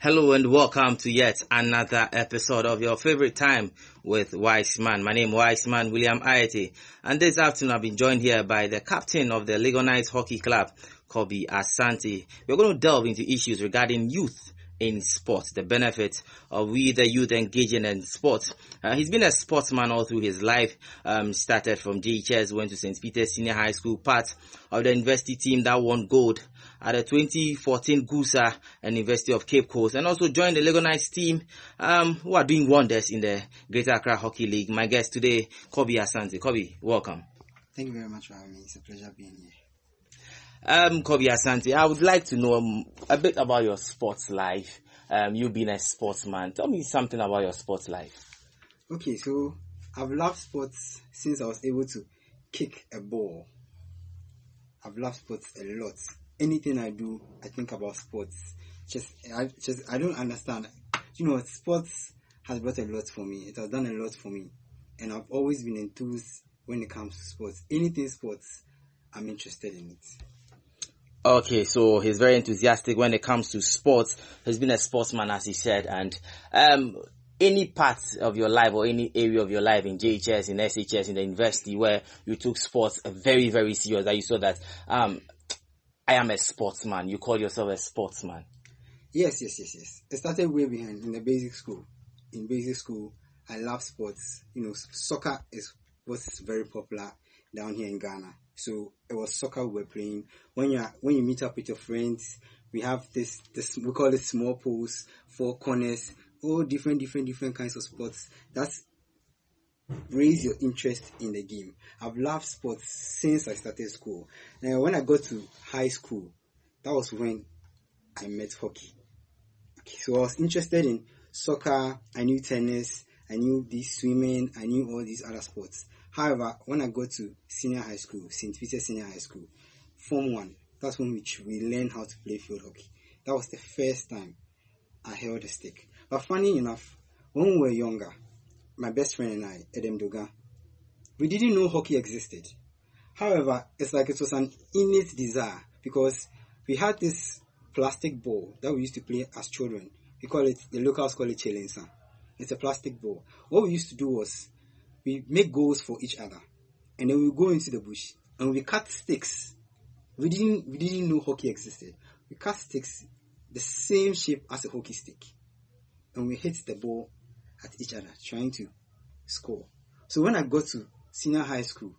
Hello and welcome to yet another episode of your favorite time with Wise Man. My name is Wise Man William Ayeti, and this afternoon I've been joined here by the captain of the Legonite Hockey Club, Kobe Asante. We're going to delve into issues regarding youth in sports, the benefit of we the youth engaging in sports. Uh, he's been a sportsman all through his life. Um, started from JHS, went to St. Peter's Senior High School, part of the university team that won gold at the 2014 GUSA and University of Cape Coast, and also joined the Legonite team, um, who are doing wonders in the Greater Accra Hockey League. My guest today, Kobe Asante. Kobe, welcome. Thank you very much for having me. It's a pleasure being here. Um, Kobe Asante, I would like to know um, a bit about your sports life. Um, you being a sportsman. Tell me something about your sports life. Okay, so I've loved sports since I was able to kick a ball. I've loved sports a lot. Anything I do, I think about sports. Just, I just, I don't understand. You know, sports has brought a lot for me. It has done a lot for me, and I've always been enthused when it comes to sports. Anything sports, I'm interested in it. Okay, so he's very enthusiastic when it comes to sports. He's been a sportsman, as he said, and um, any part of your life or any area of your life in JHS, in SHS, in the university where you took sports very, very serious, that you saw that um, I am a sportsman. You call yourself a sportsman. Yes, yes, yes, yes. I started way behind in the basic school. In basic school, I love sports. You know, soccer is what's very popular down here in Ghana. So it was soccer we were playing. When you when you meet up with your friends, we have this this we call it small poles, four corners, all different different different kinds of sports. That's raise your interest in the game. I've loved sports since I started school. And when I got to high school, that was when I met hockey. Okay, so I was interested in soccer, I knew tennis, I knew this swimming, I knew all these other sports. However, when I got to senior high school, St. Peter's Senior High School, Form 1, that's when which we learned how to play field hockey. That was the first time I held a stick. But funny enough, when we were younger, my best friend and I, Edem Doga, we didn't know hockey existed. However, it's like it was an innate desire because we had this plastic ball that we used to play as children. We call it, the locals call it chelensa. It's a plastic ball. What we used to do was we make goals for each other, and then we go into the bush and we cut sticks. We didn't we didn't know hockey existed. We cut sticks the same shape as a hockey stick, and we hit the ball at each other trying to score. So when I got to senior high school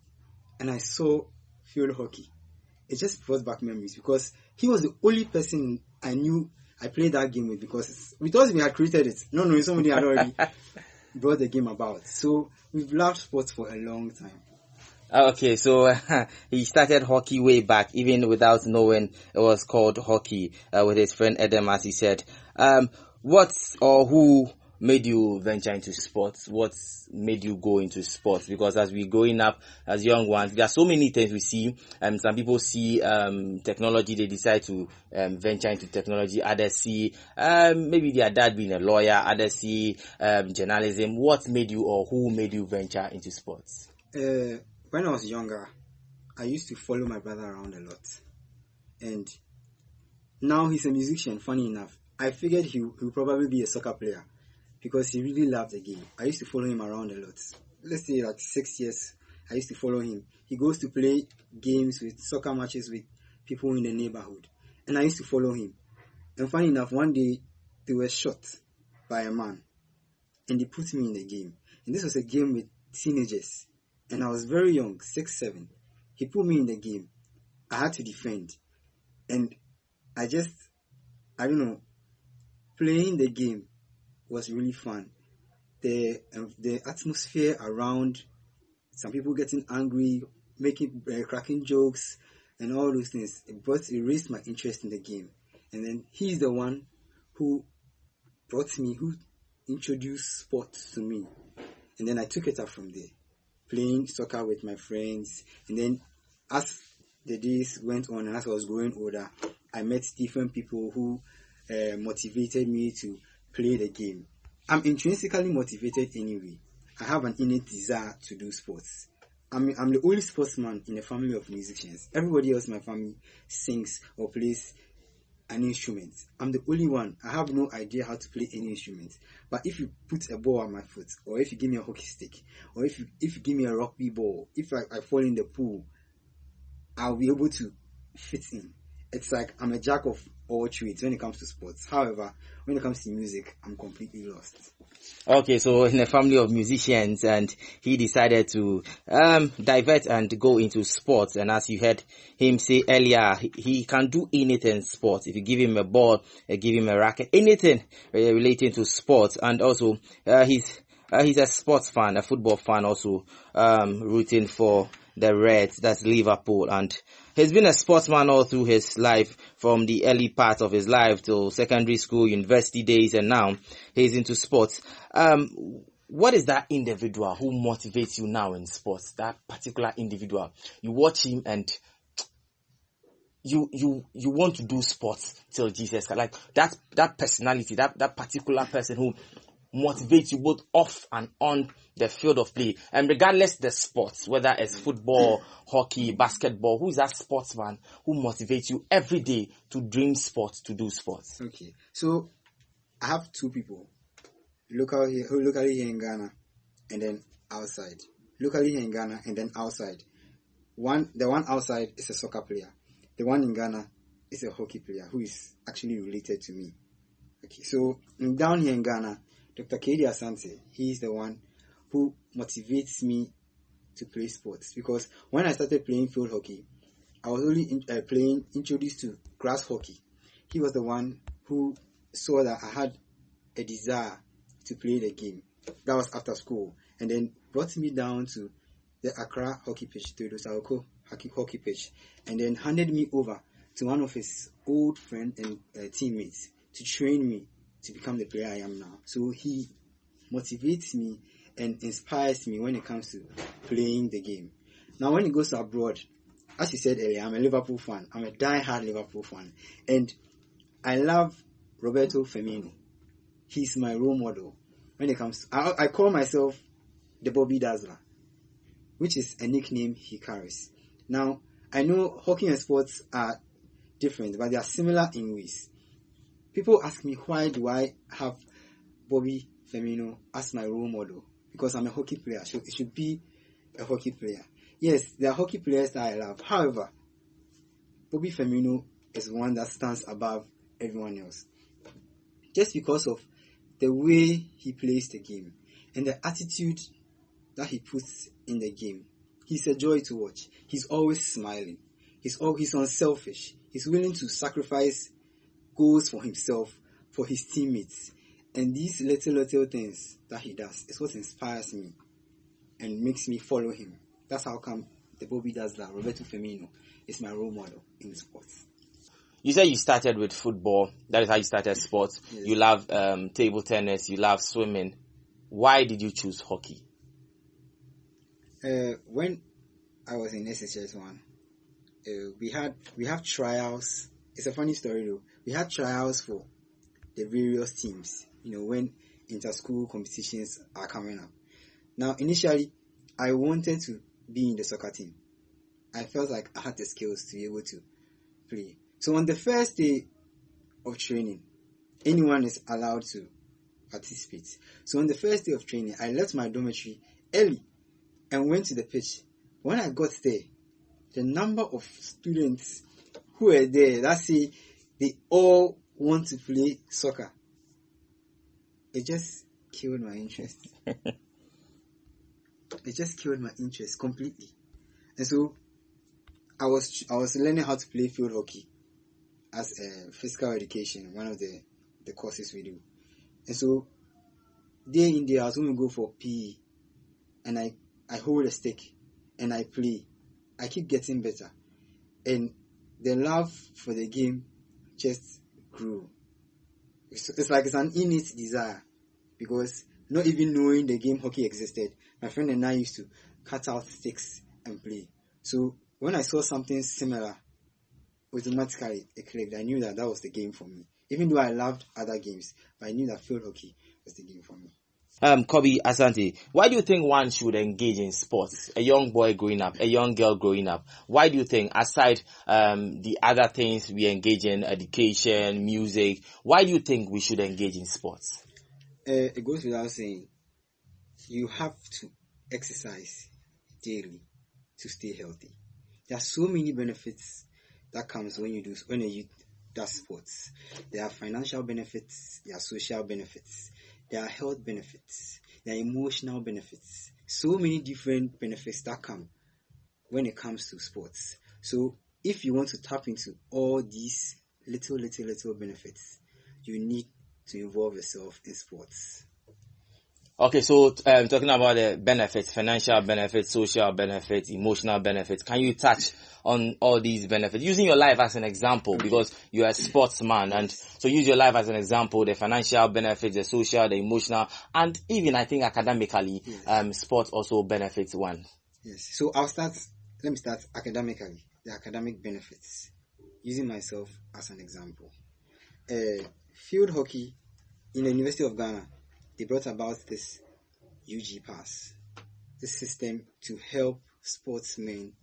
and I saw field hockey, it just brought back memories because he was the only person I knew I played that game with because we thought we had created it. No, no, somebody had already brought the game about. So we've loved sports for a long time. Okay, so uh, he started hockey way back, even without knowing it was called hockey, uh, with his friend Adam, as he said. Um, what or who made you venture into sports? What made you go into sports? Because as we're growing up as young ones, there are so many things we see. Um, some people see um, technology, they decide to um, venture into technology. Others see um, maybe their dad being a lawyer. Others see um, journalism. What made you or who made you venture into sports? Uh, when I was younger, I used to follow my brother around a lot, and now he's a musician. Funny enough, I figured he would probably be a soccer player because he really loved the game. I used to follow him around a lot. Let's say like six years, I used to follow him. He goes to play games with soccer matches with people in the neighborhood, and I used to follow him. And funny enough, one day they were shot by a man, and they put me in the game. And this was a game with teenagers, and I was very young, six, seven. He put me in the game. I had to defend, and I just, I don't know, playing the game was really fun. The uh, the atmosphere around, some people getting angry, making uh, cracking jokes, and all those things. It brought it raised my interest in the game. And then he's the one who brought me, who introduced sports to me. And then I took it up from there, playing soccer with my friends. And then as the days went on and as I was growing older, I met different people who uh, motivated me to play the game. I'm intrinsically motivated anyway. I have an innate desire to do sports. I'm, I'm the only sportsman in a family of musicians. Everybody else in my family sings or plays an instrument. I'm the only one. I have no idea how to play any instrument. But if you put a ball on my foot, or if you give me a hockey stick, or if you if you give me a rugby ball, if I, I fall in the pool, I'll be able to fit in. It's like I'm a jack of all trades when it comes to sports. However, when it comes to music, I'm completely lost. Okay, so in a family of musicians, and he decided to um, divert and go into sports. And as you heard him say earlier, he, he can do anything sports. If you give him a ball, uh, give him a racket, anything uh, relating to sports. And also, uh, he's uh, he's a sports fan, a football fan, also um, rooting for the Reds, that's Liverpool. And he's been a sportsman all through his life, from the early part of his life to secondary school, university days, and now he's into sports. Um, what is that individual who motivates you now in sports? That particular individual. You watch him and you you you want to do sports till Jesus. Like that that personality, that that particular person who motivates you both off and on the field of play. And regardless the sports, whether it's football, hockey, basketball, who is that sportsman who motivates you every day to dream sports, to do sports? Okay. So I have two people. Local here locally here in Ghana and then outside. Locally here in Ghana and then outside. One the one outside is a soccer player. The one in Ghana is a hockey player who is actually related to me. Okay, so down here in Ghana, Dr. Kedi Asante, he is the one who motivates me to play sports because when I started playing field hockey, I was only in, uh, playing introduced to grass hockey. He was the one who saw that I had a desire to play the game. That was after school, and then brought me down to the Accra hockey pitch, to the Sawako hockey, hockey pitch, and then handed me over to one of his old friends and uh, teammates to train me to become the player I am now. So he motivates me and inspires me when it comes to playing the game. Now, when he goes abroad, as you said earlier, I'm a Liverpool fan. I'm a die-hard Liverpool fan, and I love Roberto Firmino. He's my role model when it comes. To, I, I call myself the Bobby Dazzler, which is a nickname he carries. Now, I know hockey and sports are different, but they are similar in ways. People ask me why do I have Bobby Firmino as my role model? Because I'm a hockey player, so it should be a hockey player. Yes, there are hockey players that I love. However, Bobby Firmino is one that stands above everyone else. Just because of the way he plays the game and the attitude that he puts in the game. He's a joy to watch. He's always smiling. He's all, he's unselfish. He's willing to sacrifice goals for himself, for his teammates. And these little, little things that he does is what inspires me and makes me follow him. That's how come the Bobby Dazzler. Roberto Firmino is my role model in sports. You said you started with football. That is how you started sports. Yes. You love um, table tennis. You love swimming. Why did you choose hockey? Uh, when I was in SHS one, uh, we had we have trials. It's a funny story though. We had trials for the various teams. You know when inter-school competitions are coming up. Now initially, I wanted to be in the soccer team. I felt like I had the skills to be able to play. So on the first day of training, anyone is allowed to participate. So on the first day of training, I left my dormitory early and went to the pitch. When I got there, the number of students who were there, let's say they all want to play soccer, it just killed my interest. it just killed my interest completely. And so I was I was learning how to play field hockey as a physical education, one of the, the courses we do. And so day in day out when we go for PE and I, I hold a stick and I play, I keep getting better. And the love for the game just grew. It's, it's like it's an innate desire because not even knowing the game hockey existed, my friend and I used to cut out sticks and play. So when I saw something similar, automatically it clicked. I knew that that was the game for me. Even though I loved other games, I knew that field hockey was the game for me. Um, Kobe Asante, why do you think one should engage in sports? A young boy growing up, a young girl growing up. Why do you think, aside um, the other things we engage in, education, music, why do you think we should engage in sports? Uh, it goes without saying, you have to exercise daily to stay healthy. There are so many benefits that comes when you do when you does sports. There are financial benefits, there are social benefits, there are health benefits, there are emotional benefits. So many different benefits that come when it comes to sports. So if you want to tap into all these little, little, little benefits, you need to involve yourself in sports. Okay, so um, talking about the benefits, financial benefits, social benefits, emotional benefits, can you touch on all these benefits using your life as an example because you're a sportsman and so use your life as an example, the financial benefits, the social, the emotional, and even I think academically, yes. um, sport also benefits one. Yes. So I'll start, let me start academically, the academic benefits, using myself as an example. Uh, field hockey in the University of Ghana they brought about this UG Pass, this system to help sportsmen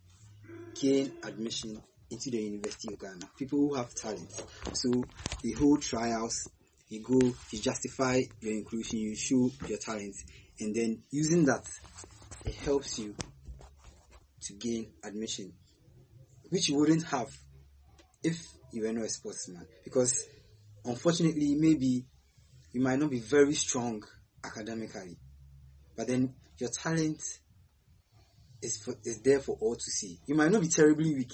gain admission into the University of Ghana. People who have talent. So the whole trials, you go, you justify your inclusion, you show your talent, and then using that, it helps you to gain admission, which you wouldn't have if you were not a sportsman. Because unfortunately, maybe you might not be very strong academically, but then your talent is for, is there for all to see. You might not be terribly weak,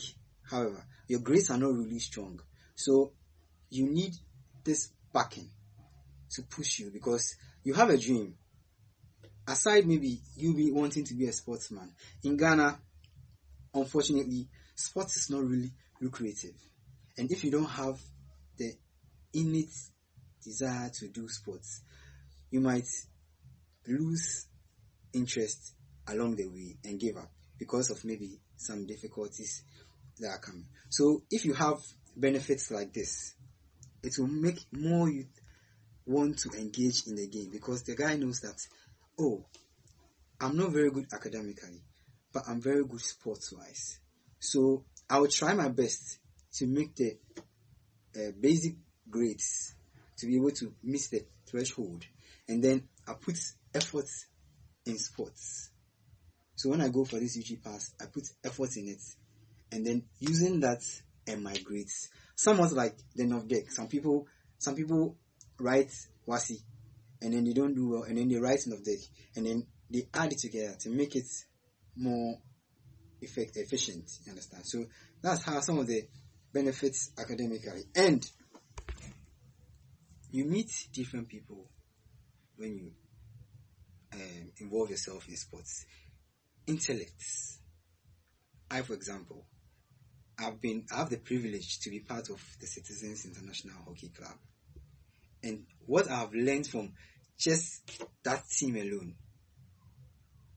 however, your grades are not really strong. So you need this backing to push you because you have a dream. Aside maybe you be wanting to be a sportsman in Ghana, unfortunately, sports is not really lucrative, and if you don't have the innate desire to do sports, you might lose interest along the way and give up because of maybe some difficulties that are coming. So if you have benefits like this, it will make more you want to engage in the game because the guy knows that, oh, I'm not very good academically, but I'm very good sports wise. So I will try my best to make the uh, basic grades to be able to meet the threshold. And then I put effort in sports. So when I go for this UG pass, I put effort in it. And then using that and my grades. Somewhat like the NOVDEC. Some people some people write WASSCE and then they don't do well and then they write NOVDEC and then they add it together to make it more effect efficient. You understand? So that's how some of the benefits academically. And you meet different people when you um, involve yourself in sports. Intellects. I, for example, I've been I have the privilege to be part of the Citizens International Hockey Club, and what I've learned from just that team alone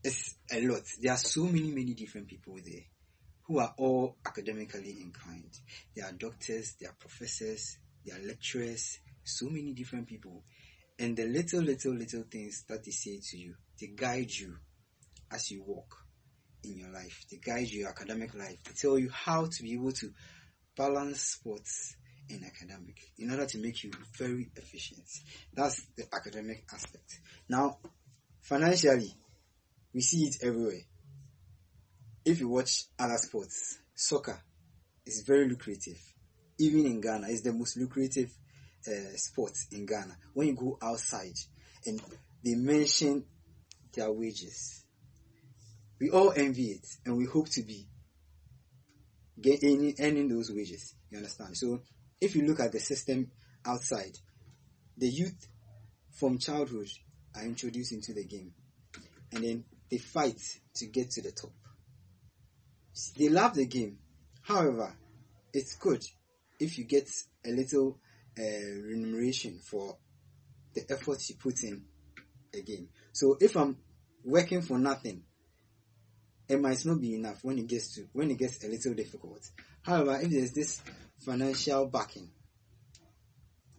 is a lot. There are so many many different people there who are all academically inclined. There are doctors, there are professors, there are lecturers, so many different people. And the little, little, little things that they say to you, they guide you as you walk in your life. They guide your academic life. They tell you how to be able to balance sports and academic in order to make you very efficient. That's the academic aspect. Now, financially, we see it everywhere. If you watch other sports, soccer is very lucrative. Even in Ghana, it's the most lucrative uh, sports in Ghana, when you go outside and they mention their wages, we all envy it and we hope to be getting earning those wages. You understand? So if you look at the system outside, the youth from childhood are introduced into the game and then they fight to get to the top. They love the game. However, it's good if you get a little Uh, remuneration for the effort you put in again. So if I'm working for nothing, it might not be enough when it gets to when it gets a little difficult. However, if there's this financial backing,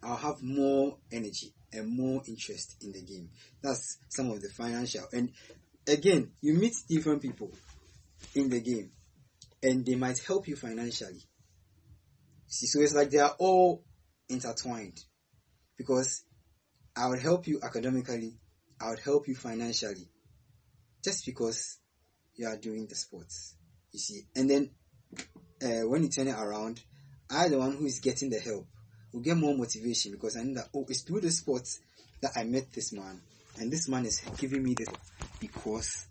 I'll have more energy and more interest in the game. That's some of the financial. And again, you meet different people in the game and they might help you financially. See, so it's like they are all intertwined because I would help you academically, I would help you financially just because you are doing the sports. You see, and then uh, when you turn it around, I, the one who is getting the help, will get more motivation because I know that, oh, it's through the sports that I met this man, and this man is giving me this because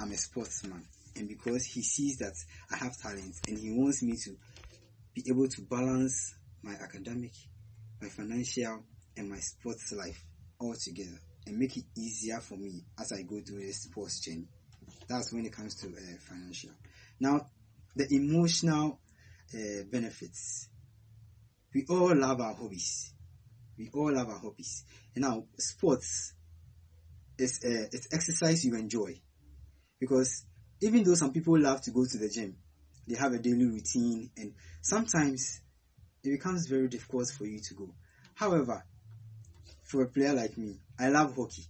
I'm a sportsman and because he sees that I have talent and he wants me to be able to balance my academic, my financial, and my sports life all together and make it easier for me as I go through this sports journey. That's when it comes to uh, financial. Now, the emotional uh, benefits. We all love our hobbies. We all love our hobbies. And now, sports is uh, it's exercise you enjoy because even though some people love to go to the gym, they have a daily routine, and sometimes it becomes very difficult for you to go. However, for a player like me, I love hockey.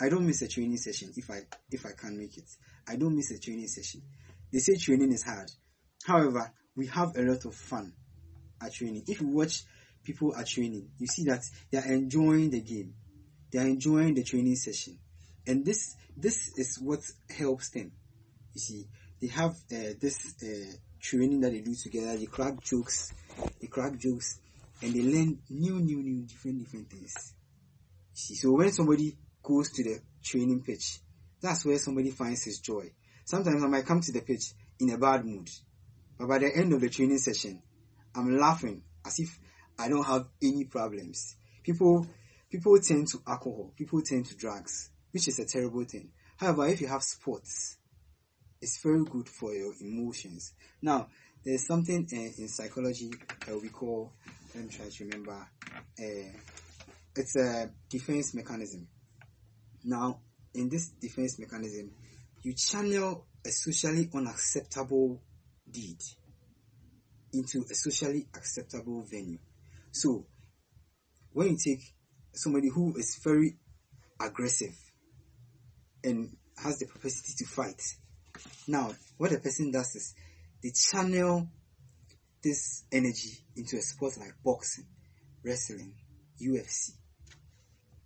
I don't miss a training session if I if I can make it. I don't miss a training session. They say training is hard. However, we have a lot of fun at training. If you watch people at training, you see that they are enjoying the game. They are enjoying the training session. And this this is what helps them. You see, they have uh, this uh, training that they do together. They crack jokes, they crack jokes, and they learn new, new, new, different, different things. See, so when somebody goes to the training pitch, that's where somebody finds his joy. Sometimes I might come to the pitch in a bad mood, but by the end of the training session, I'm laughing as if I don't have any problems. People, people tend to alcohol, people tend to drugs, which is a terrible thing. However, if you have sports, it's very good for your emotions. Now, there's something uh, in psychology that we call, let me try to remember, uh, it's a defense mechanism. Now, in this defense mechanism, you channel a socially unacceptable deed into a socially acceptable venue. So, when you take somebody who is very aggressive and has the capacity to fight, now what the person does is they channel this energy into a sport like boxing, wrestling, UFC.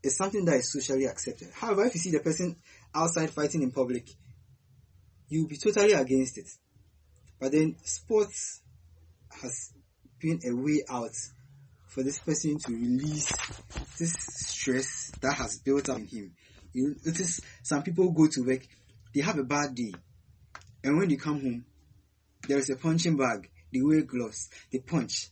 It's something that is socially accepted. However, if you see the person outside fighting in public, you'll be totally against it. But then sports has been a way out for this person to release this stress that has built up in him. You notice some people go to work, they have a bad day, and when they come home, there is a punching bag, they wear gloves, they punch,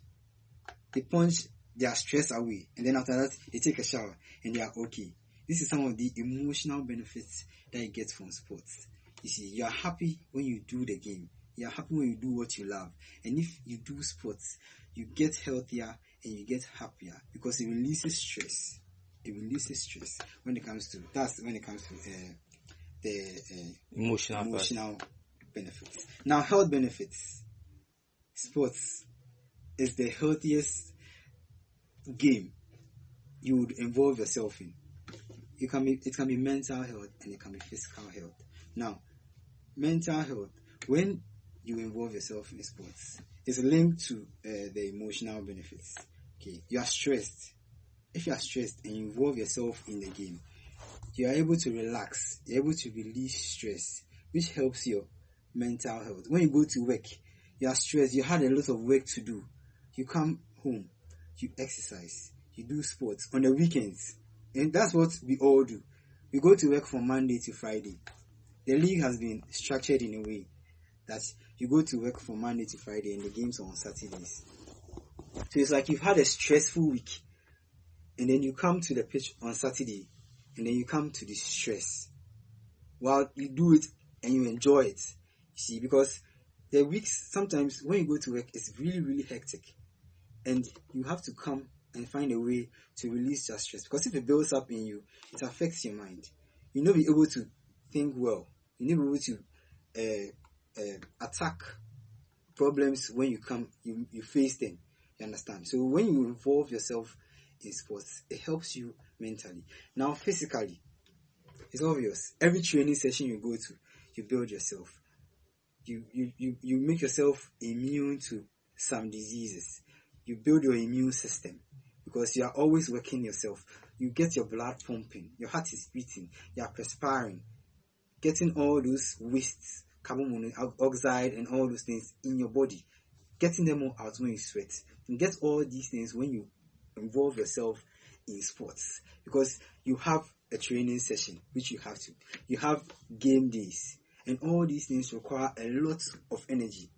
they punch their stress away, and then after that, they take a shower and they are okay. This is some of the emotional benefits that you get from sports. You see, you are happy when you do the game. You are happy when you do what you love. And if you do sports, you get healthier and you get happier because it releases stress. It releases stress when it comes to that's when it comes to uh, the uh, Emotional, part. Benefits. Now, health benefits. Sports is the healthiest game you would involve yourself in. It can be it can be mental health and it can be physical health. Now, mental health when you involve yourself in sports is linked to uh, the emotional benefits. Okay, you are stressed. If you are stressed and you involve yourself in the game, you are able to relax. You're able to release stress, which helps your mental health. When you go to work, you are stressed. You had a lot of work to do. You come home, you exercise, you do sports on the weekends, and that's what we all do. We go to work from Monday to Friday. The league has been structured in a way that you go to work from Monday to Friday and the games are on Saturdays. So it's like you've had a stressful week and then you come to the pitch on Saturday and then you come to the stress. While you do it and you enjoy it. See, because the weeks sometimes when you go to work it's really, really hectic. And you have to come and find a way to release your stress. Because if it builds up in you, it affects your mind. You'll not be able to think well. You'll not be able to uh, uh, attack problems when you come, you, you face them. You understand? So when you involve yourself in sports, it helps you mentally. Now, physically, it's obvious. Every training session you go to, you build yourself. You, you, you, you make yourself immune to some diseases. You build your immune system because you are always working yourself. You get your blood pumping, your heart is beating, you are perspiring, getting all those wastes, carbon monoxide, and all those things in your body, getting them all out when you sweat. You get all these things when you involve yourself in sports because you have a training session, which you have to. You have game days, and all these things require a lot of energy.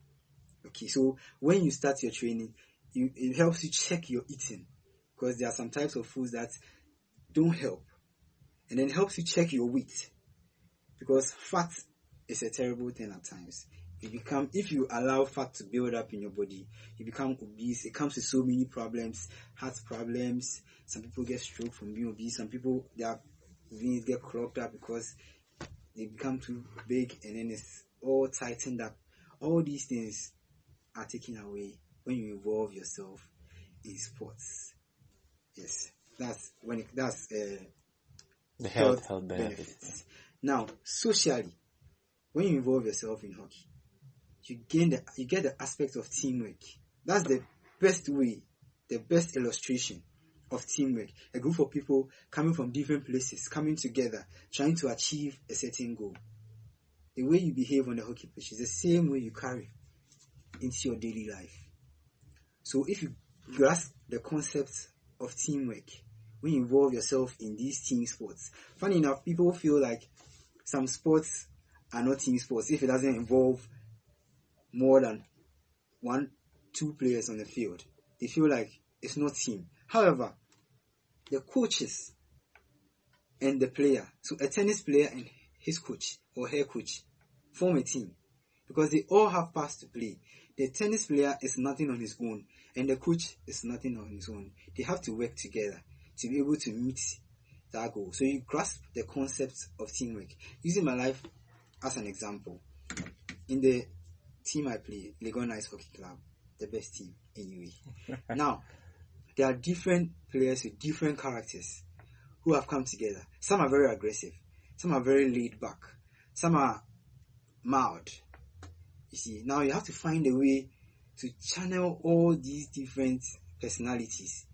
Okay, so when you start your training, you, it helps you check your eating because there are some types of foods that don't help, and then helps you check your weight because fat is a terrible thing at times. You become if you allow fat to build up in your body, you become obese. It comes with so many problems, heart problems. Some people get stroke from being obese. Some people their veins get clogged up because they become too big and then it's all tightened up. All these things are taken away when you involve yourself in sports. Yes, that's when it, that's uh, the health, health, health benefits. benefits. Now, socially, when you involve yourself in hockey, you gain the you get the aspect of teamwork. That's the best way, the best illustration of teamwork. A group of people coming from different places, coming together, trying to achieve a certain goal. The way you behave on the hockey pitch is the same way you carry into your daily life. So if you grasp the concept of teamwork, when you involve yourself in these team sports, funny enough, people feel like some sports are not team sports if it doesn't involve more than one, two players on the field. They feel like it's not team. However, the coaches and the player, so a tennis player and his coach or her coach, form a team because they all have parts to play. The tennis player is nothing on his own, and the coach is nothing on his own. They have to work together to be able to meet that goal. So you grasp the concept of teamwork. Using my life as an example, in the team I play, Legonite Hockey Club, the best team in UAE. now, there are different players with different characters who have come together. Some are very aggressive, some are very laid back, some are mild. You see, now you have to find a way to channel all these different personalities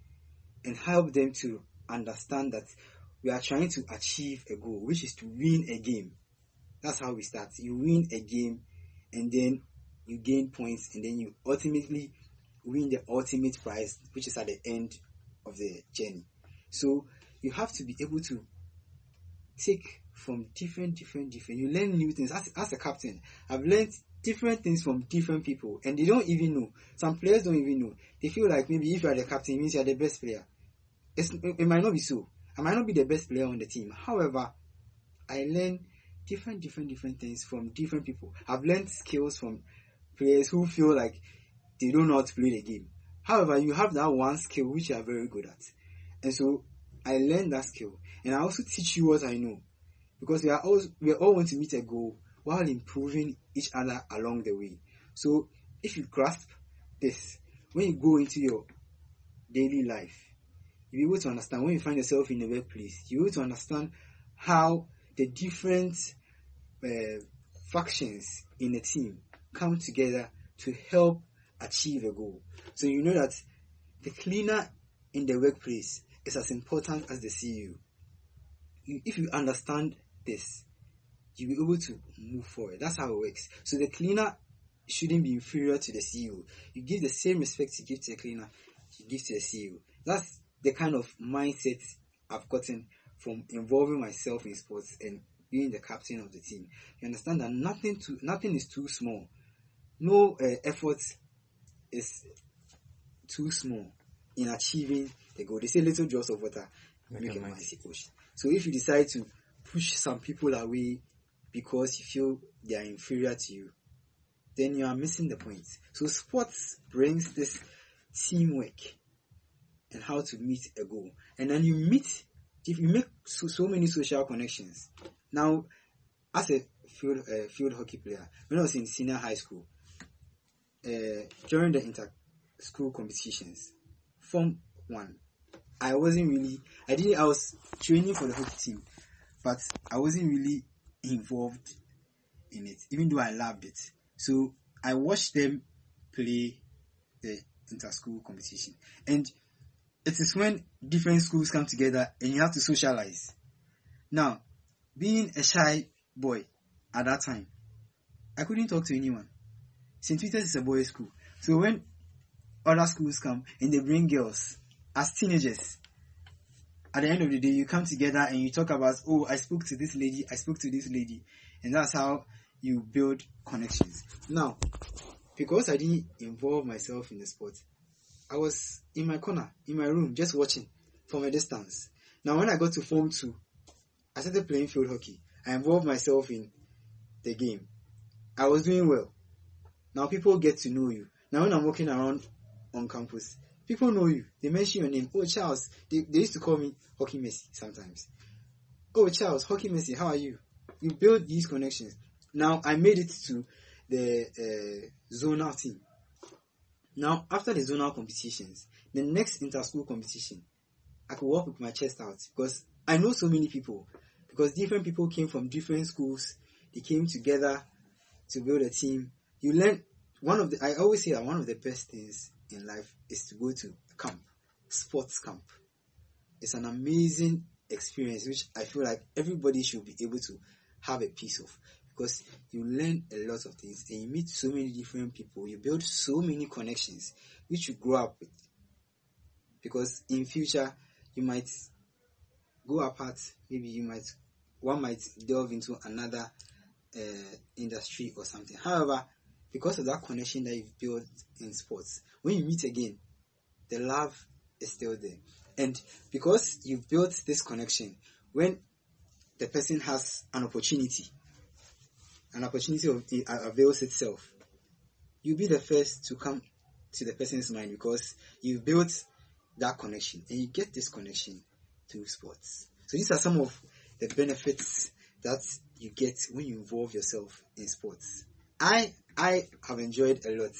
and help them to understand that we are trying to achieve a goal, which is to win a game. That's how we start. You win a game and then you gain points and then you ultimately win the ultimate prize, which is at the end of the journey. So you have to be able to take from different, different, different. You learn new things. As, as a captain, I've learned different things from different people, and they don't even know. Some players don't even know. They feel like maybe if you are the captain, it means you are the best player. It's, it might not be so. I might not be the best player on the team. However, I learn different, different, different things from different people. I've learned skills from players who feel like they how to play the game. However, you have that one skill which you are very good at. And so I learned that skill. And I also teach you what I know. Because we are all we all want to meet a goal while improving each other along the way. So if you grasp this, when you go into your daily life, you'll be able to understand when you find yourself in a workplace, you'll be able to understand how the different uh, factions in a team come together to help achieve a goal. So you know that the cleaner in the workplace is as important as the CEO. if you understand this, you'll be able to move forward. That's how it works. So the cleaner shouldn't be inferior to the CEO. You give the same respect you give to the cleaner, you give to the CEO. That's the kind of mindset I've gotten from involving myself in sports and being the captain of the team. You understand that nothing too, nothing is too small. No uh, effort is too small in achieving the goal. They say little drops of water make, make a mighty ocean. So if you decide to push some people away because you feel they are inferior to you, then you are missing the point. So sports brings this teamwork and how to meet a goal. And then you meet, if you make so, so many social connections. Now, as a field uh, field hockey player, when I was in senior high school, uh, during the inter school competitions, Form 1, I wasn't really. I didn't. I was training for the hockey team, but I wasn't really involved in it, even though I loved it. So I watched them play the inter-school competition, and it is when different schools come together and you have to socialize. Now, being a shy boy at that time, I couldn't talk to anyone. St. Peter's is a boys' school, so when other schools come and they bring girls as teenagers, at the end of the day, you come together and you talk about, oh, I spoke to this lady, I spoke to this lady, and that's how you build connections. Now, because I didn't involve myself in the sport, I was in my corner, in my room, just watching from a distance. Now, when I got to Form 2, I started playing field hockey. I involved myself in the game. I was doing well. Now, people get to know you. Now, when I'm walking around on campus, people know you. They mention your name. Oh, Charles. They, they used to call me Hockey Messi sometimes. Oh, Charles, Hockey Messi, how are you? You build these connections. Now, I made it to the uh, zonal team. Now, after the zonal competitions, the next inter-school competition, I could walk with my chest out because I know so many people. Because different people came from different schools, they came together to build a team. You learn one of the. I always say that one of the best things in life is to go to camp, sports camp. It's an amazing experience which I feel like everybody should be able to have a piece of because you learn a lot of things and you meet so many different people. You build so many connections which you grow up with. Because in future you might go apart. Maybe you might one might delve into another uh, industry or something. However, because of that connection that you've built in sports, when you meet again, the love is still there. And because you've built this connection, when the person has an opportunity, an opportunity of, uh, avails itself, you'll be the first to come to the person's mind because you've built that connection and you get this connection through sports. So these are some of the benefits that you get when you involve yourself in sports. I I have enjoyed a lot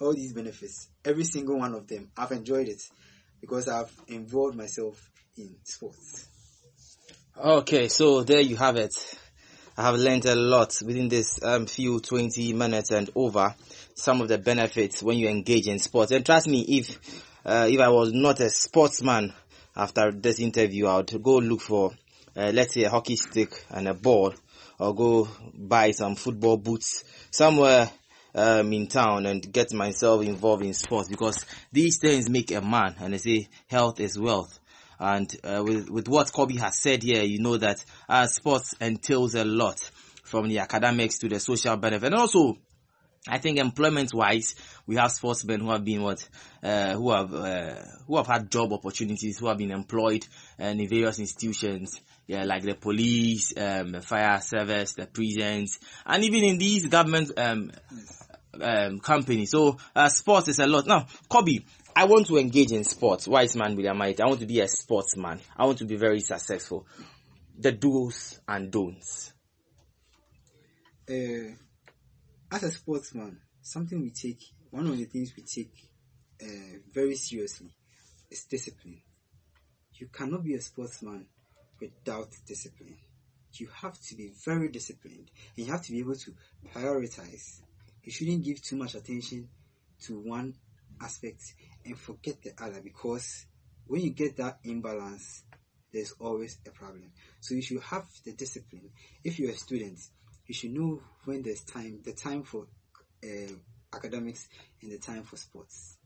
all these benefits, every single one of them. I've enjoyed it because I've involved myself in sports. Okay, so there you have it. I have learned a lot within this um, few 20 minutes and over some of the benefits when you engage in sports. And trust me, if uh, if I was not a sportsman after this interview, I would go look for, uh, let's say, a hockey stick and a ball, or go buy some football boots somewhere um, in town and get myself involved in sports because these things make a man and they say health is wealth. And uh, with, with what Kobe has said here, you know that uh, sports entails a lot from the academics to the social benefit. And also, I think employment wise, we have sportsmen who have been what, uh, who have, uh, who have had job opportunities, who have been employed in various institutions, yeah, like the police, um, the fire service, the prisons, and even in these government, um, um, companies. So, uh, sports is a lot. Now, Kobe, I want to engage in sports. Wise man with a might. I want to be a sportsman. I want to be very successful. The do's and don'ts. Uh, as a sportsman, something we take, one of the things we take uh, very seriously is discipline. You cannot be a sportsman without discipline. You have to be very disciplined and you have to be able to prioritize. You shouldn't give too much attention to one aspect and forget the other because when you get that imbalance, there's always a problem. So you should have the discipline. If you're a student, you should know when there's time, the time for uh, academics and the time for sports.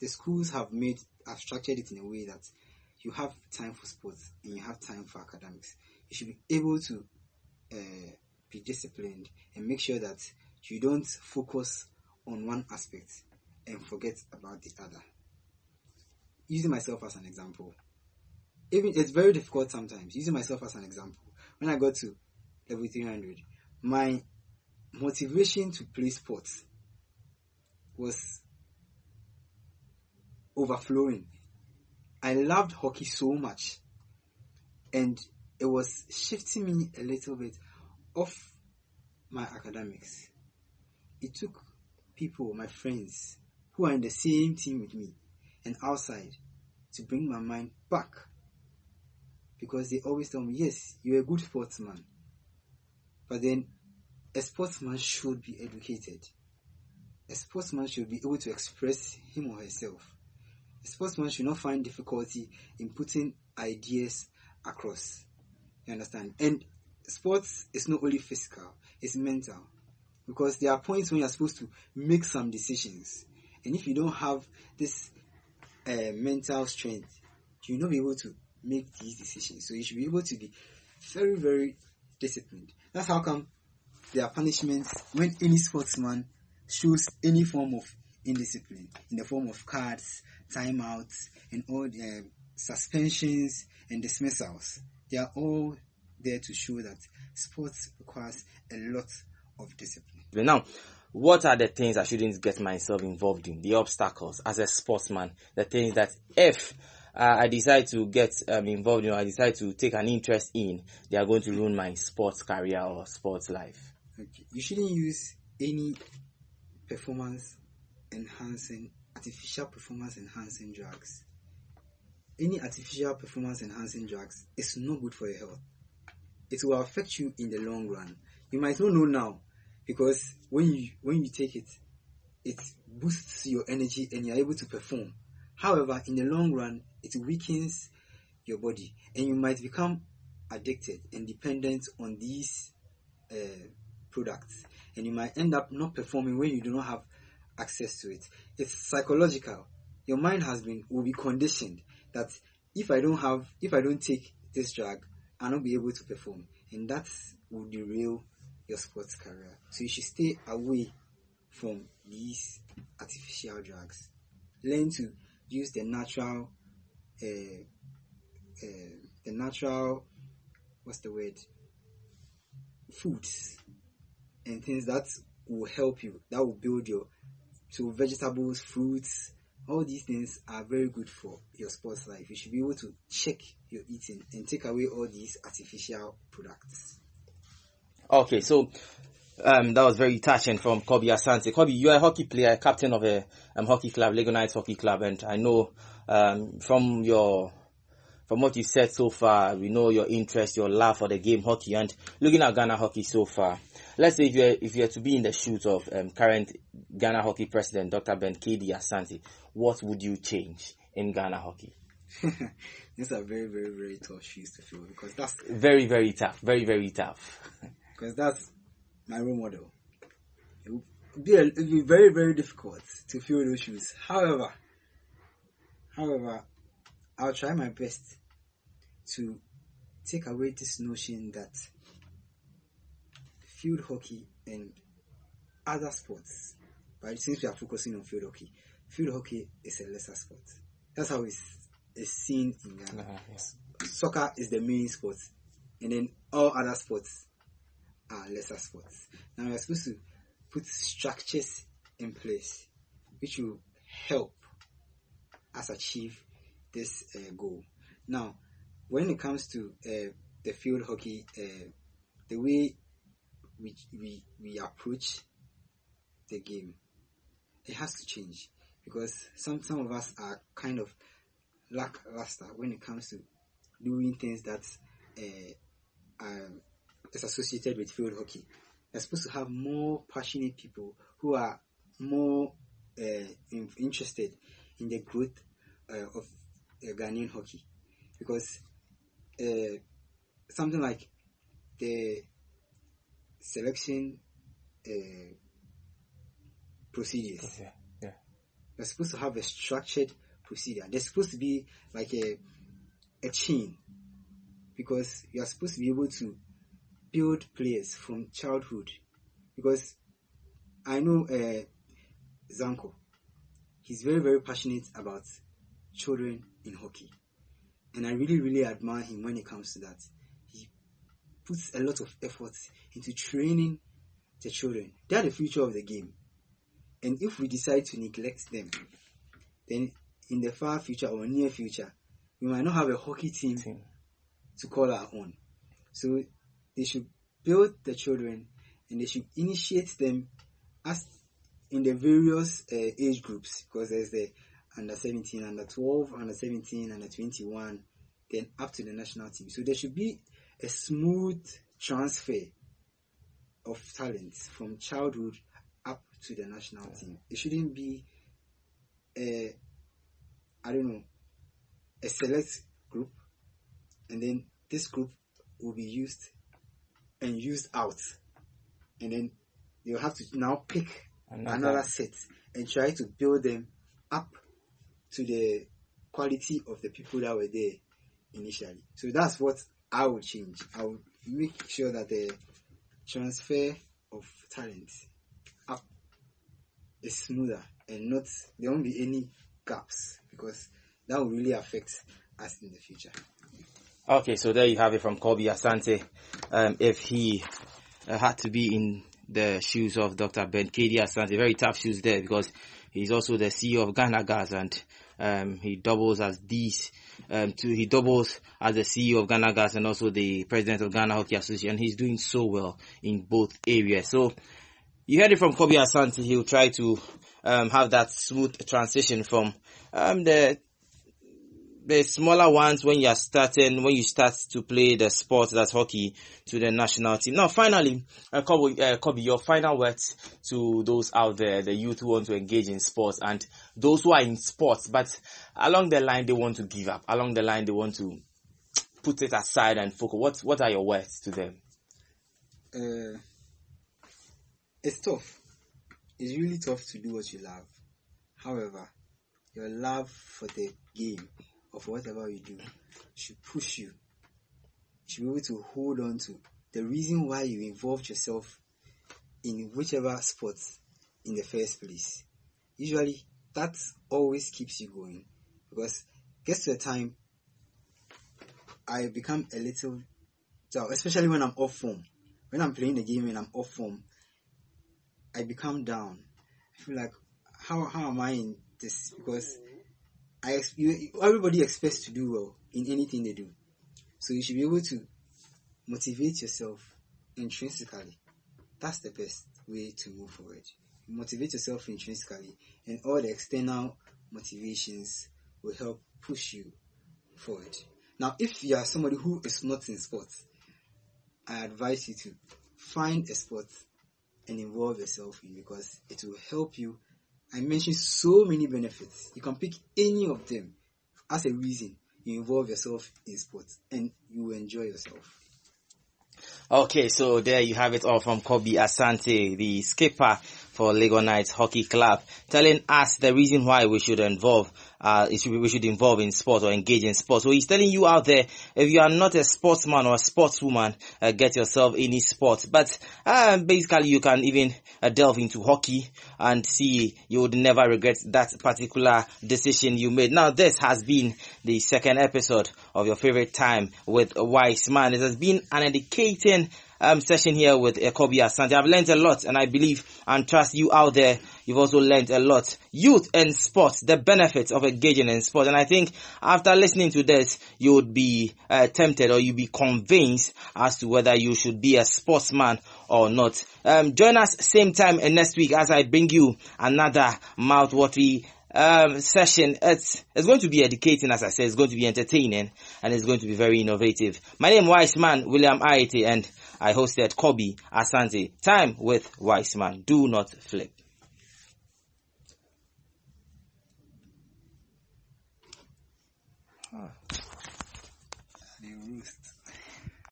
The schools have made, have structured it in a way that you have time for sports and you have time for academics. You should be able to uh, be disciplined and make sure that you don't focus on one aspect and forget about the other. Using myself as an example, even it's very difficult sometimes. Using myself as an example, when I got to level 300, my motivation to play sports was overflowing. I loved hockey so much, and it was shifting me a little bit off my academics. It took people, my friends, who are in the same team with me and outside to bring my mind back. Because they always tell me, yes, you're a good sportsman. But then a sportsman should be educated. A sportsman should be able to express him or herself. Sportsman should not find difficulty in putting ideas across. You understand? And sports is not only physical, it's mental. Because there are points when you're supposed to make some decisions. And if you don't have this uh, mental strength, you'll not be able to make these decisions. So you should be able to be very, very disciplined. That's how come there are punishments when any sportsman shows any form of indiscipline in the form of cards, timeouts, and all the uh, suspensions and dismissals. They are all there to show that sports requires a lot of discipline. But Now, what are the things I shouldn't get myself involved in? The obstacles as a sportsman, the things that if uh, I decide to get um, involved in, or I decide to take an interest in, they are going to ruin my sports career or sports life. Okay. You shouldn't use any performance enhancing, artificial performance enhancing drugs. Any artificial performance enhancing drugs is not good for your health. It will affect you in the long run. You might not know now because when you when you take it, it boosts your energy and you're able to perform. However, in the long run, it weakens your body and you might become addicted and dependent on these uh, products and you might end up not performing when you do not have access to it. It's psychological. Your mind has been will be conditioned that if I don't have if I don't take this drug, I'll not be able to perform. And that will derail your sports career. So you should stay away from these artificial drugs. Learn to use the natural uh, uh, the natural what's the word foods and things that will help you, that will build your so vegetables, fruits, all these things are very good for your sports life. You should be able to check your eating and take away all these artificial products. Okay, so um, that was very touching from Kobe Asante. Kobe, you are a hockey player, captain of a um, hockey club, Lagos Knights Hockey Club, and I know um, from your from what you said so far, we know your interest, your love for the game hockey, and looking at Ghana hockey so far let's say if you're if you're to be in the shoes of um, current Ghana hockey president Dr. Ben KD Asante, what would you change in Ghana hockey? These are very very very tough shoes to fill because that's very very tough, very very tough. because that's my role model. It would be, a, it would be very very difficult to fill those shoes. However, however, I'll try my best to take away this notion that field hockey and other sports. But since we are focusing on field hockey, field hockey is a lesser sport. That's how it's, it's seen in Ghana. Uh, yes. Soccer is the main sport, and then all other sports are lesser sports. Now we're supposed to put structures in place which will help us achieve this uh, goal. Now, when it comes to uh, the field hockey, uh, the way we, we, we approach the game, it has to change because some, some of us are kind of lackluster when it comes to doing things that uh, um, is associated with field hockey. We're supposed to have more passionate people who are more uh, in, interested in the growth uh, of uh, Ghanaian hockey because uh, something like the selection uh, procedures. Okay. Yeah. You're supposed to have a structured procedure. There's supposed to be like a a chain because you are supposed to be able to build players from childhood. Because I know uh, Zanko, he's very very passionate about children in hockey, and I really really admire him when it comes to that puts a lot of effort into training the children. They are the future of the game. And if we decide to neglect them, then in the far future or near future, we might not have a hockey team, team. to call our own. So they should build the children and they should initiate them as in the various uh, age groups because there's the under 17, under 12, under 17, under 21, then up to the national team. So there should be a smooth transfer of talents from childhood up to the national team. It shouldn't be a, I don't know, a select group, and then this group will be used and used out, and then you'll have to now pick another, another set and try to build them up to the quality of the people that were there initially. So that's what I will change. I will make sure that the transfer of talent up is smoother and not there won't be any gaps because that will really affect us in the future. Okay, so there you have it from Kobe Asante. Um, if he uh, had to be in the shoes of Dr. Ben KD Asante, very tough shoes there because he's also the CEO of Ghana Gas and um, he doubles as these um, to, he doubles as the CEO of Ghana Gas and also the president of Ghana Hockey Association. He's doing so well in both areas. So you heard it from Kobe Asante. He'll try to um, have that smooth transition from um, the the smaller ones when you are starting, when you start to play the sport that's hockey to the national team. Now, finally, uh, Kobe, uh, Kobe, your final words to those out there, the youth who want to engage in sports and those who are in sports, but along the line they want to give up. Along the line they want to put it aside and focus. What What are your words to them? Uh, it's tough. It's really tough to do what you love. However, your love for the game of whatever you do should push you. Should be able to hold on to the reason why you involved yourself in whichever sport in the first place. Usually, that always keeps you going because to a time I become a little so especially when I'm off form. When I'm playing the game and I'm off form, I become down. I feel like how how am I in this? Because I you, everybody expects to do well in anything they do, so you should be able to motivate yourself intrinsically. That's the best way to move forward. Motivate yourself intrinsically, and all the external motivations will help push you forward. Now, if you are somebody who is not in sports, I advise you to find a sport and involve yourself in because it will help you I mentioned so many benefits. You can pick any of them as a reason you involve yourself in sports and you enjoy yourself. Okay, so there you have it all from Kobe Asante, the skipper for Lagos Knights Hockey Club, telling us the reason why we should involve, uh, should, we should involve in sport or engage in sport. So he's telling you out there, if you are not a sportsman or a sportswoman, uh, get yourself any sport. But uh, basically, you can even uh, delve into hockey and see you would never regret that particular decision you made. Now, this has been the second episode of your favorite time with Wise Man. It has been an educating um, session here with Kobe Asante. I've learned a lot and I believe and trust you out there. You've also learned a lot. Youth and sports, the benefits of engaging in sports. And I think after listening to this, you would be uh, tempted or you'd be convinced as to whether you should be a sportsman or not. Um, join us same time and next week as I bring you another mouth-watery um, session. It's, it's going to be educating, as I said. It's going to be entertaining and it's going to be very innovative. My name is Wise Man William Aite and I hosted Kobe Asante. Time with Wise Man. Do not flip.